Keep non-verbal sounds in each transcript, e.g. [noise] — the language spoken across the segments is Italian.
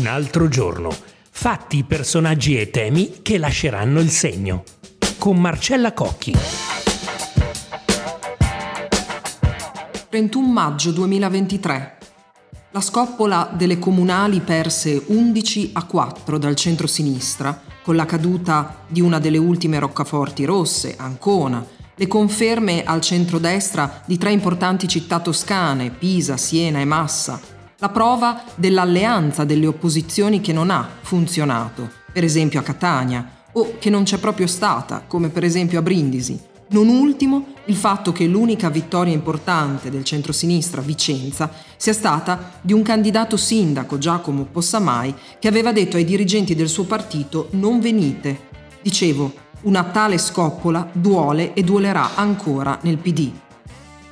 Un altro giorno. Fatti, personaggi e temi che lasceranno il segno. Con Marcella Cocchi. 31 maggio 2023. La scoppola delle comunali perse 11 a 4 dal centro-sinistra, con la caduta di una delle ultime roccaforti rosse, Ancona, le conferme al centro-destra di tre importanti città toscane, Pisa, Siena e Massa, la prova dell'alleanza delle opposizioni che non ha funzionato, per esempio a Catania, o che non c'è proprio stata, come per esempio a Brindisi, non ultimo il fatto che l'unica vittoria importante del centrosinistra Vicenza sia stata di un candidato sindaco, Giacomo Possamai, che aveva detto ai dirigenti del suo partito non venite. Dicevo, una tale scoppola duole e duolerà ancora nel PD.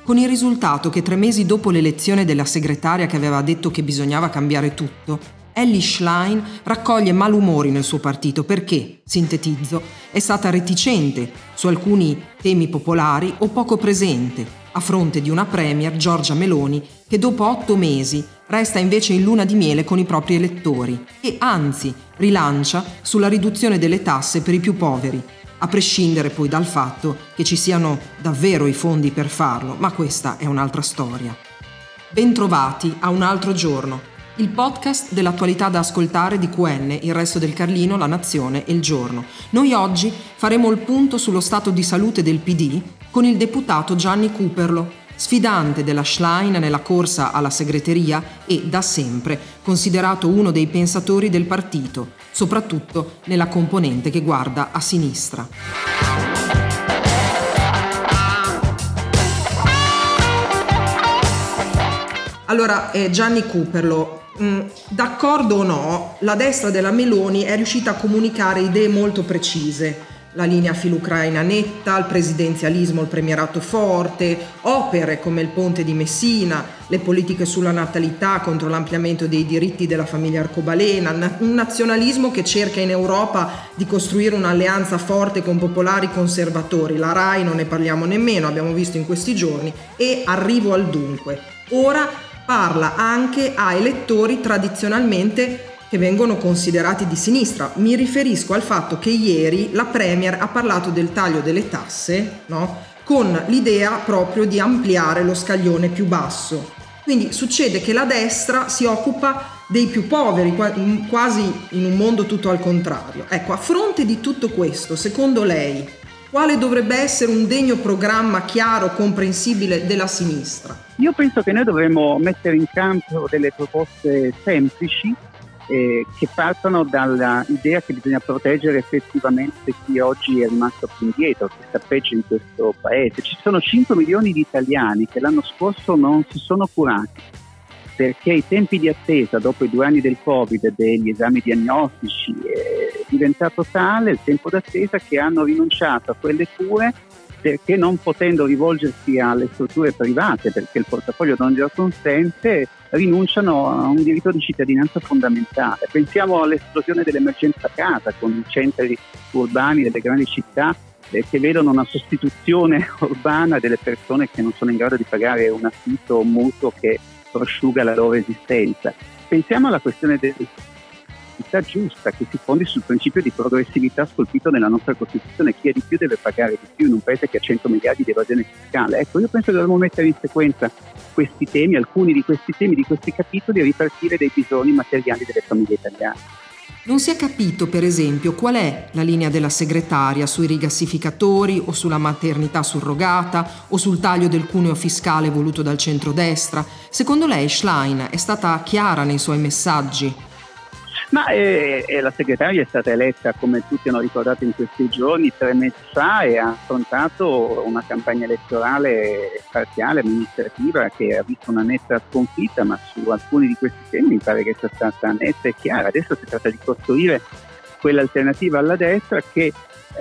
Con il risultato che tre mesi dopo l'elezione della segretaria che aveva detto che bisognava cambiare tutto, Ellie Schlein raccoglie malumori nel suo partito perché, sintetizzo, è stata reticente su alcuni temi popolari o poco presente a fronte di una Premier, Giorgia Meloni, che dopo otto mesi resta invece in luna di miele con i propri elettori e anzi rilancia sulla riduzione delle tasse per i più poveri, a prescindere poi dal fatto che ci siano davvero i fondi per farlo, ma questa è un'altra storia. Bentrovati a un altro giorno il podcast dell'attualità da ascoltare di QN, il resto del Carlino, la Nazione e il Giorno. Noi oggi faremo il punto sullo stato di salute del PD con il deputato Gianni Cooperlo, sfidante della Schlein nella corsa alla segreteria e, da sempre, considerato uno dei pensatori del partito, soprattutto nella componente che guarda a sinistra. Allora, eh, Gianni Cooperlo, mh, mm, d'accordo o no, la destra della Meloni è riuscita a comunicare idee molto precise. La linea filucraina netta, il presidenzialismo, il premierato forte, opere come il ponte di Messina, le politiche sulla natalità contro l'ampliamento dei diritti della famiglia arcobalena, un nazionalismo che cerca in Europa di costruire un'alleanza forte con popolari conservatori. La RAI non ne parliamo nemmeno, abbiamo visto in questi giorni, e arrivo al dunque. Ora parla anche a elettori tradizionalmente che vengono considerati di sinistra. Mi riferisco al fatto che ieri la Premier ha parlato del taglio delle tasse, no? con l'idea proprio di ampliare lo scaglione più basso. Quindi succede che la destra si occupa dei più poveri, quasi in un mondo tutto al contrario. Ecco, a fronte di tutto questo, secondo lei, quale dovrebbe essere un degno programma chiaro, comprensibile della sinistra? Io penso che noi dovremmo mettere in campo delle proposte semplici eh, che partono dall'idea che bisogna proteggere effettivamente chi oggi è rimasto più indietro, che sta peggio in questo paese. Ci sono 5 milioni di italiani che l'anno scorso non si sono curati perché i tempi di attesa dopo i due anni del Covid degli esami diagnostici è diventato tale il tempo d'attesa che hanno rinunciato a quelle cure perché non potendo rivolgersi alle strutture private perché il portafoglio non glielo consente, rinunciano a un diritto di cittadinanza fondamentale. Pensiamo all'esplosione dell'emergenza casa con i centri urbani delle grandi città eh, che vedono una sostituzione [laughs] urbana delle persone che non sono in grado di pagare un affitto o un mutuo che prosciuga la loro esistenza. Pensiamo alla questione dell'equità giusta che si fondi sul principio di progressività scolpito nella nostra Costituzione. Chi ha di più deve pagare di più in un paese che ha 100 miliardi di evasione fiscale. Ecco, io penso che dovremmo mettere in sequenza questi temi, alcuni di questi temi, di questi capitoli e ripartire dai bisogni materiali delle famiglie italiane. Non si è capito, per esempio, qual è la linea della segretaria sui rigassificatori o sulla maternità surrogata o sul taglio del cuneo fiscale voluto dal centrodestra. Secondo lei Schlein è stata chiara nei suoi messaggi ma eh, eh, la segretaria è stata eletta, come tutti hanno ricordato in questi giorni, tre mesi fa e ha affrontato una campagna elettorale parziale, amministrativa, che ha visto una netta sconfitta, ma su alcuni di questi temi mi pare che sia stata netta e chiara. Adesso si tratta di costruire quell'alternativa alla destra che,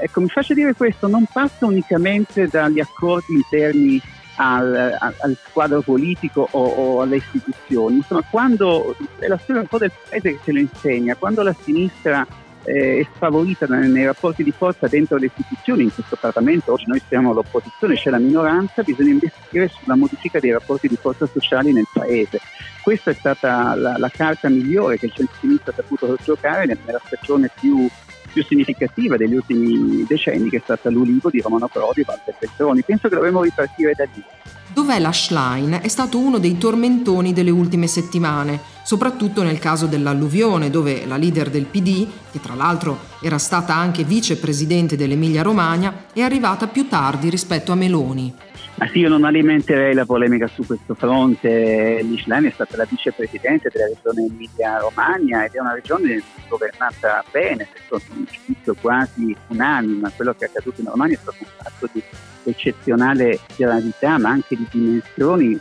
ecco, mi faccio dire questo, non passa unicamente dagli accordi interni al, al, quadro politico o, o, alle istituzioni. Insomma, quando è la storia un po' del paese che ce lo insegna, quando la sinistra eh, è sfavorita nei rapporti di forza dentro le istituzioni, in questo Parlamento oggi noi siamo l'opposizione, c'è la minoranza, bisogna investire sulla modifica dei rapporti di forza sociali nel Paese. Questa è stata la, la carta migliore che il centro-sinistra ha saputo giocare nella stagione più più significativa degli ultimi decenni che è stata l'Ulivo di Romano Prodi e Walter Petroni. Penso che dovremmo ripartire da lì. Dov'è la Schlein è stato uno dei tormentoni delle ultime settimane, soprattutto nel caso dell'alluvione, dove la leader del PD, che tra l'altro era stata anche vicepresidente dell'Emilia Romagna, è arrivata più tardi rispetto a Meloni. Ma sì, io non alimenterei la polemica su questo fronte. L'Islanda è stata la vicepresidente della regione Emilia-Romagna ed è una regione governata bene, secondo un giudizio quasi unanime. Quello che è accaduto in Romagna è stato un fatto di eccezionale gravità, ma anche di dimensioni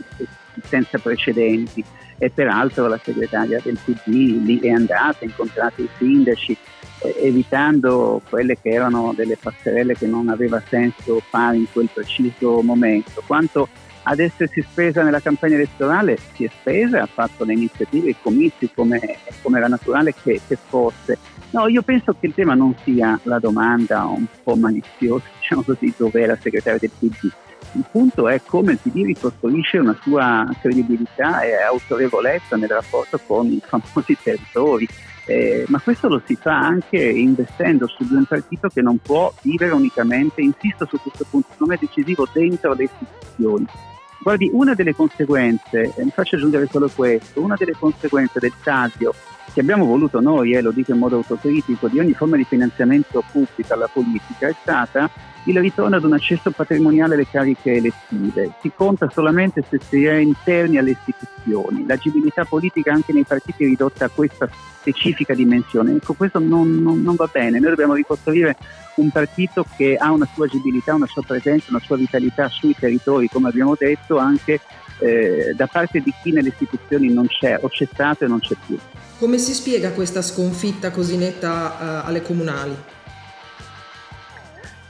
senza precedenti. E peraltro la segretaria del PD lì è andata, ha incontrato i sindaci, eh, evitando quelle che erano delle passerelle che non aveva senso fare in quel preciso momento. Quanto ad essersi spesa nella campagna elettorale, si è spesa, ha fatto le iniziative, i comizi come, come era naturale che, che, fosse. No, io penso che il tema non sia la domanda un po' maliziosa, [laughs] diciamo così, dove è la segretaria del PD. Il punto è come il PD ricostruisce una sua credibilità e autorevolezza nel rapporto con i famosi territori eh, ma questo lo si fa anche investendo su di un partito che non può vivere unicamente, insisto su questo punto, non è decisivo dentro le istituzioni. Guardi, una delle conseguenze, e mi faccio aggiungere solo questo, una delle conseguenze del taglio che abbiamo voluto noi, e eh, lo dico in modo autocritico, di ogni forma di finanziamento pubblico alla politica è stata il ritorno ad un accesso patrimoniale alle cariche elettive. Si conta solamente se si è interni alle istituzioni. L'agibilità politica anche nei partiti è ridotta a questa specifica dimensione. Ecco, questo non, non, non va bene. Noi dobbiamo ricostruire un partito che ha una sua agibilità, una sua presenza, una sua vitalità sui territori, come abbiamo detto, anche eh, da parte di chi nelle istituzioni non c'è o c'è stato e non c'è più. Come si spiega questa sconfitta così netta uh, alle comunali?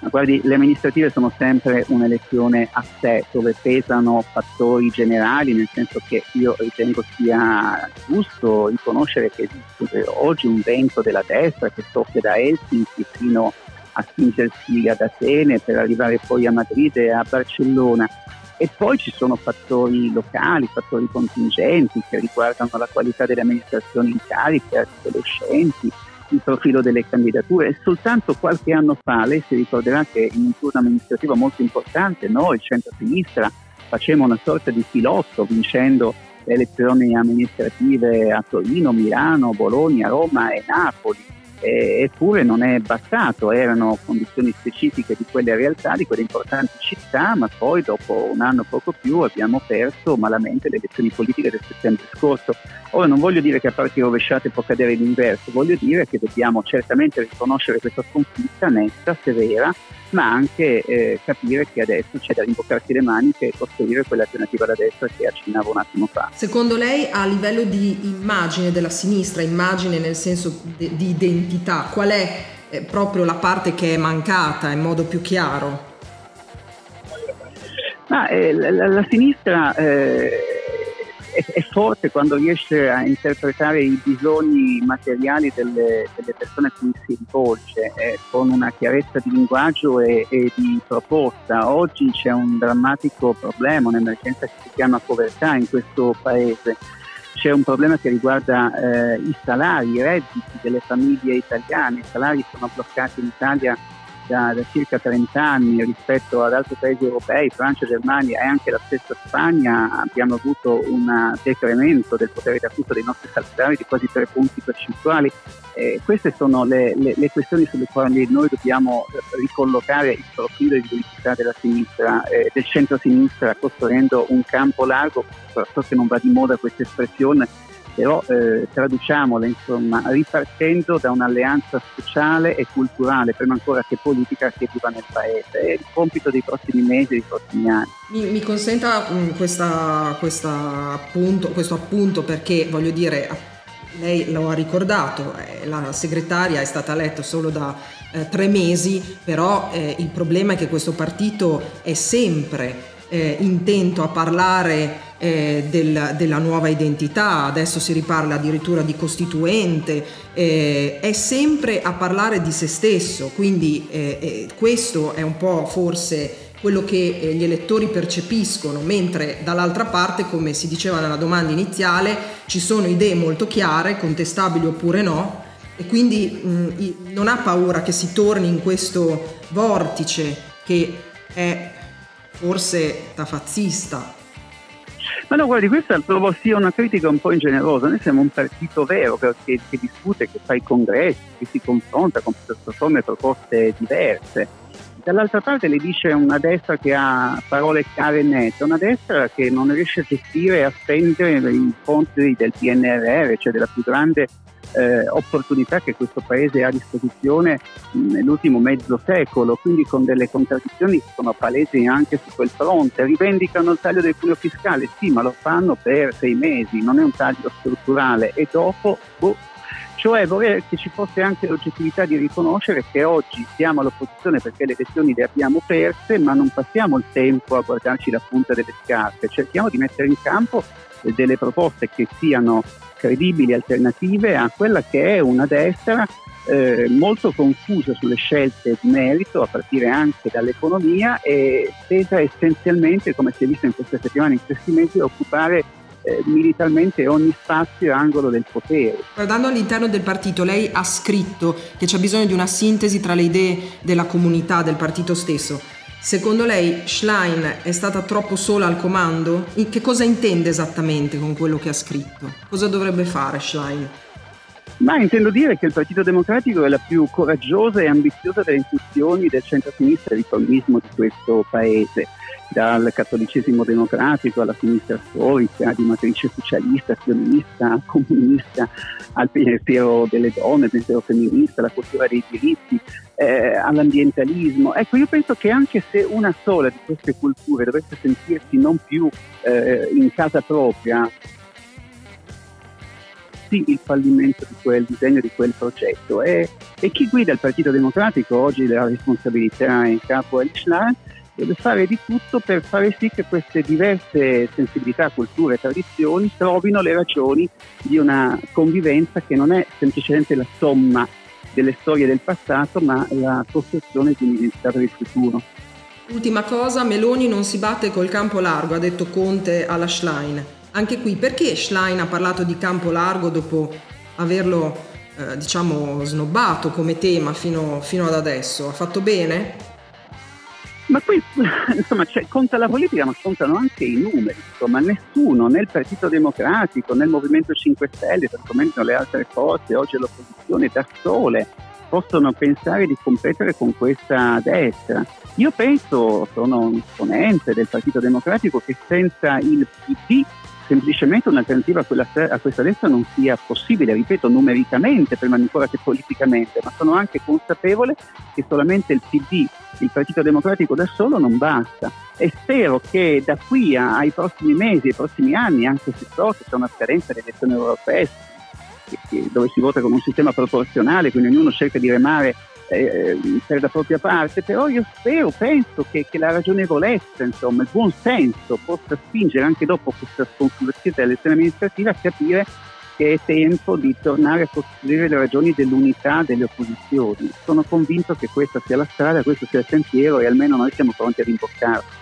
Guardi, le amministrative sono sempre un'elezione a sé, dove pesano fattori generali, nel senso che io ritengo sia giusto riconoscere che esiste oggi un vento della destra che soffia da Helsinki fino a spingersi ad Atene per arrivare poi a Madrid e a Barcellona. E poi ci sono fattori locali, fattori contingenti che riguardano la qualità delle amministrazioni in carica, adolescenti, il profilo delle candidature. Soltanto qualche anno fa lei si ricorderà che in un turno amministrativo molto importante noi, il centro-sinistra, facemmo una sorta di filotto vincendo le elezioni amministrative a Torino, Milano, Bologna, Roma e Napoli eppure non è bastato, erano condizioni specifiche di quelle realtà, di quelle importanti città, ma poi dopo un anno poco più abbiamo perso malamente le elezioni politiche del settembre scorso. Ora non voglio dire che a parti rovesciate può cadere l'inverso, voglio dire che dobbiamo certamente riconoscere questa sconfitta netta, severa, ma anche eh, capire che adesso c'è da rimboccarsi le maniche e costruire quell'alternativa da destra che accennavo un attimo fa. Secondo lei a livello di immagine della sinistra, immagine nel senso di identità, qual è eh, proprio la parte che è mancata in modo più chiaro? Ma, eh, la, la, sinistra eh, è, è, forte quando riesce a interpretare i bisogni materiali delle, delle persone a cui si rivolge eh, con una chiarezza di linguaggio e, e, di proposta. Oggi c'è un drammatico problema, un'emergenza che si chiama povertà in questo paese. C'è un problema che riguarda eh, i salari, i redditi delle famiglie italiane. I salari sono bloccati in Italia da, da, circa 30 anni rispetto ad altri paesi europei, Francia, Germania e anche la stessa Spagna, abbiamo avuto un decremento del potere d'acquisto dei nostri salari di quasi 3 punti percentuali. Eh, queste sono le, le, le, questioni sulle quali noi dobbiamo ricollocare il profilo di politicità della sinistra, eh, del centro-sinistra, costruendo un campo largo, so che non va di moda questa espressione, però eh, traduciamola insomma ripartendo da un'alleanza sociale e culturale prima ancora che politica che viva nel paese. È il compito dei prossimi mesi, dei prossimi anni. Mi, mi consenta um, questa, questa appunto, questo appunto perché voglio dire lei lo ha ricordato eh, la segretaria è stata eletta solo da eh, tre mesi però eh, il problema è che questo partito è sempre eh, intento a parlare eh, del, della nuova identità, adesso si riparla addirittura di costituente, eh, è sempre a parlare di se stesso, quindi eh, eh questo è un po' forse quello che eh, gli elettori percepiscono, mentre dall'altra parte, come si diceva nella domanda iniziale, ci sono idee molto chiare, contestabili oppure no, e quindi mh, non ha paura che si torni in questo vortice che è forse tafazzista. Ma no, guardi, questa trovo sia una critica un po' ingenerosa. Noi siamo un partito vero che, che discute, che fa i congressi, che si confronta con piattaforme e proposte diverse dall'altra parte le dice una destra che ha parole chiare e nette, una destra che non riesce a gestire e a spendere i fondi del PNRR, cioè della più grande eh, opportunità che questo Paese ha a disposizione nell'ultimo mezzo secolo, quindi con delle contraddizioni che sono palesi anche su quel fronte. Rivendicano il taglio del cuneo fiscale, sì, ma lo fanno per sei mesi, non è un taglio strutturale e dopo boh, cioè vorrei che ci fosse anche l'oggettività di riconoscere che oggi siamo all'opposizione perché le elezioni le abbiamo perse, ma non passiamo il tempo a guardarci la punta delle scarpe, cerchiamo di mettere in campo delle proposte che siano credibili alternative a quella che è una destra eh, molto confusa sulle scelte di merito, a partire anche dall'economia, e tesa essenzialmente, come si è visto in queste settimane, in questi mesi, a occupare eh, militarmente ogni spazio e angolo del potere. Guardando all'interno del partito, lei ha scritto che c'è bisogno di una sintesi tra le idee della comunità, del partito stesso. Secondo lei Schlein è stata troppo sola al comando? Che cosa intende esattamente con quello che ha scritto? Cosa dovrebbe fare Schlein? Ma intendo dire che il Partito Democratico è la più coraggiosa e ambiziosa delle istituzioni del centro-sinistra e riformismo di questo paese dal cattolicesimo democratico alla sinistra storica, di matrice socialista, sionista, comunista, al pensiero delle donne, al pensiero femminista, alla cultura dei diritti, eh, all'ambientalismo. Ecco, io penso che anche se una sola di queste culture dovesse sentirsi non più eh, in casa propria, sì il fallimento di quel disegno, di quel progetto. E, e chi guida il Partito Democratico oggi la responsabilità in capo a Schlein deve fare di tutto per fare sì che queste diverse sensibilità, culture e tradizioni trovino le ragioni di una convivenza che non è semplicemente la somma delle storie del passato, ma la costruzione di un'identità per il futuro. Ultima cosa, Meloni non si batte col campo largo, ha detto Conte alla Schlein. Anche qui, perché Schlein ha parlato di campo largo dopo averlo, eh, diciamo, snobbato come tema fino, fino ad adesso? Ha fatto bene? Ma qui [laughs] insomma cioè, conta la politica ma contano anche i numeri, insomma nessuno nel Partito Democratico, nel Movimento 5 Stelle, tantomeno le altre forze, oggi all'opposizione da sole, possono pensare di competere con questa destra. Io penso, sono un esponente del Partito Democratico, che senza il PD semplicemente un'alternativa a, a, questa destra non sia possibile, ripeto, numericamente prima ancora che politicamente, ma sono anche consapevole che solamente il PD, il Partito Democratico da solo non basta. E spero che da qui ai prossimi mesi, ai prossimi anni, anche se so che c'è una scadenza delle elezioni europee, dove si vota con un sistema proporzionale, quindi ognuno cerca di remare eh, per la propria parte, però io spero, penso che, che, la ragionevolezza, insomma, il buon senso possa spingere anche dopo questa sconfigurazione dell'elezione amministrativa a capire che è tempo di tornare a costruire le ragioni dell'unità delle opposizioni. Sono convinto che questa sia la strada, questo sia il sentiero e almeno noi siamo pronti ad imboccarlo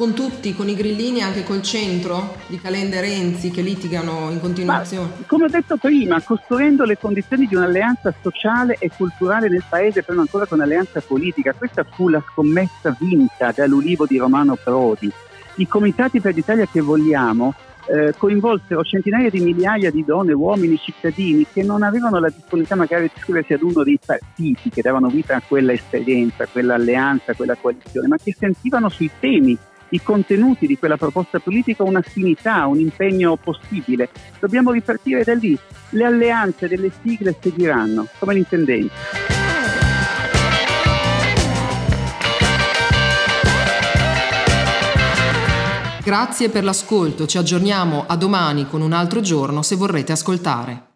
con tutti, con i grillini, anche col centro di Calenda e Renzi che litigano in continuazione? Ma, come ho detto prima, costruendo le condizioni di un'alleanza sociale e culturale nel paese, prima ancora con un'alleanza politica. Questa fu la scommessa vinta dall'Ulivo di Romano Prodi. I comitati per l'Italia che vogliamo eh, coinvolsero centinaia di migliaia di donne, uomini, cittadini che non avevano la disponibilità magari di iscriversi ad uno dei partiti che davano vita a quella esperienza, a quella alleanza, a quella coalizione, ma che sentivano sui temi i contenuti di quella proposta politica un'affinità, un impegno possibile. Dobbiamo ripartire da lì. Le alleanze delle sigle seguiranno, come l'intendente. Grazie per l'ascolto, ci aggiorniamo a domani con un altro giorno se vorrete ascoltare.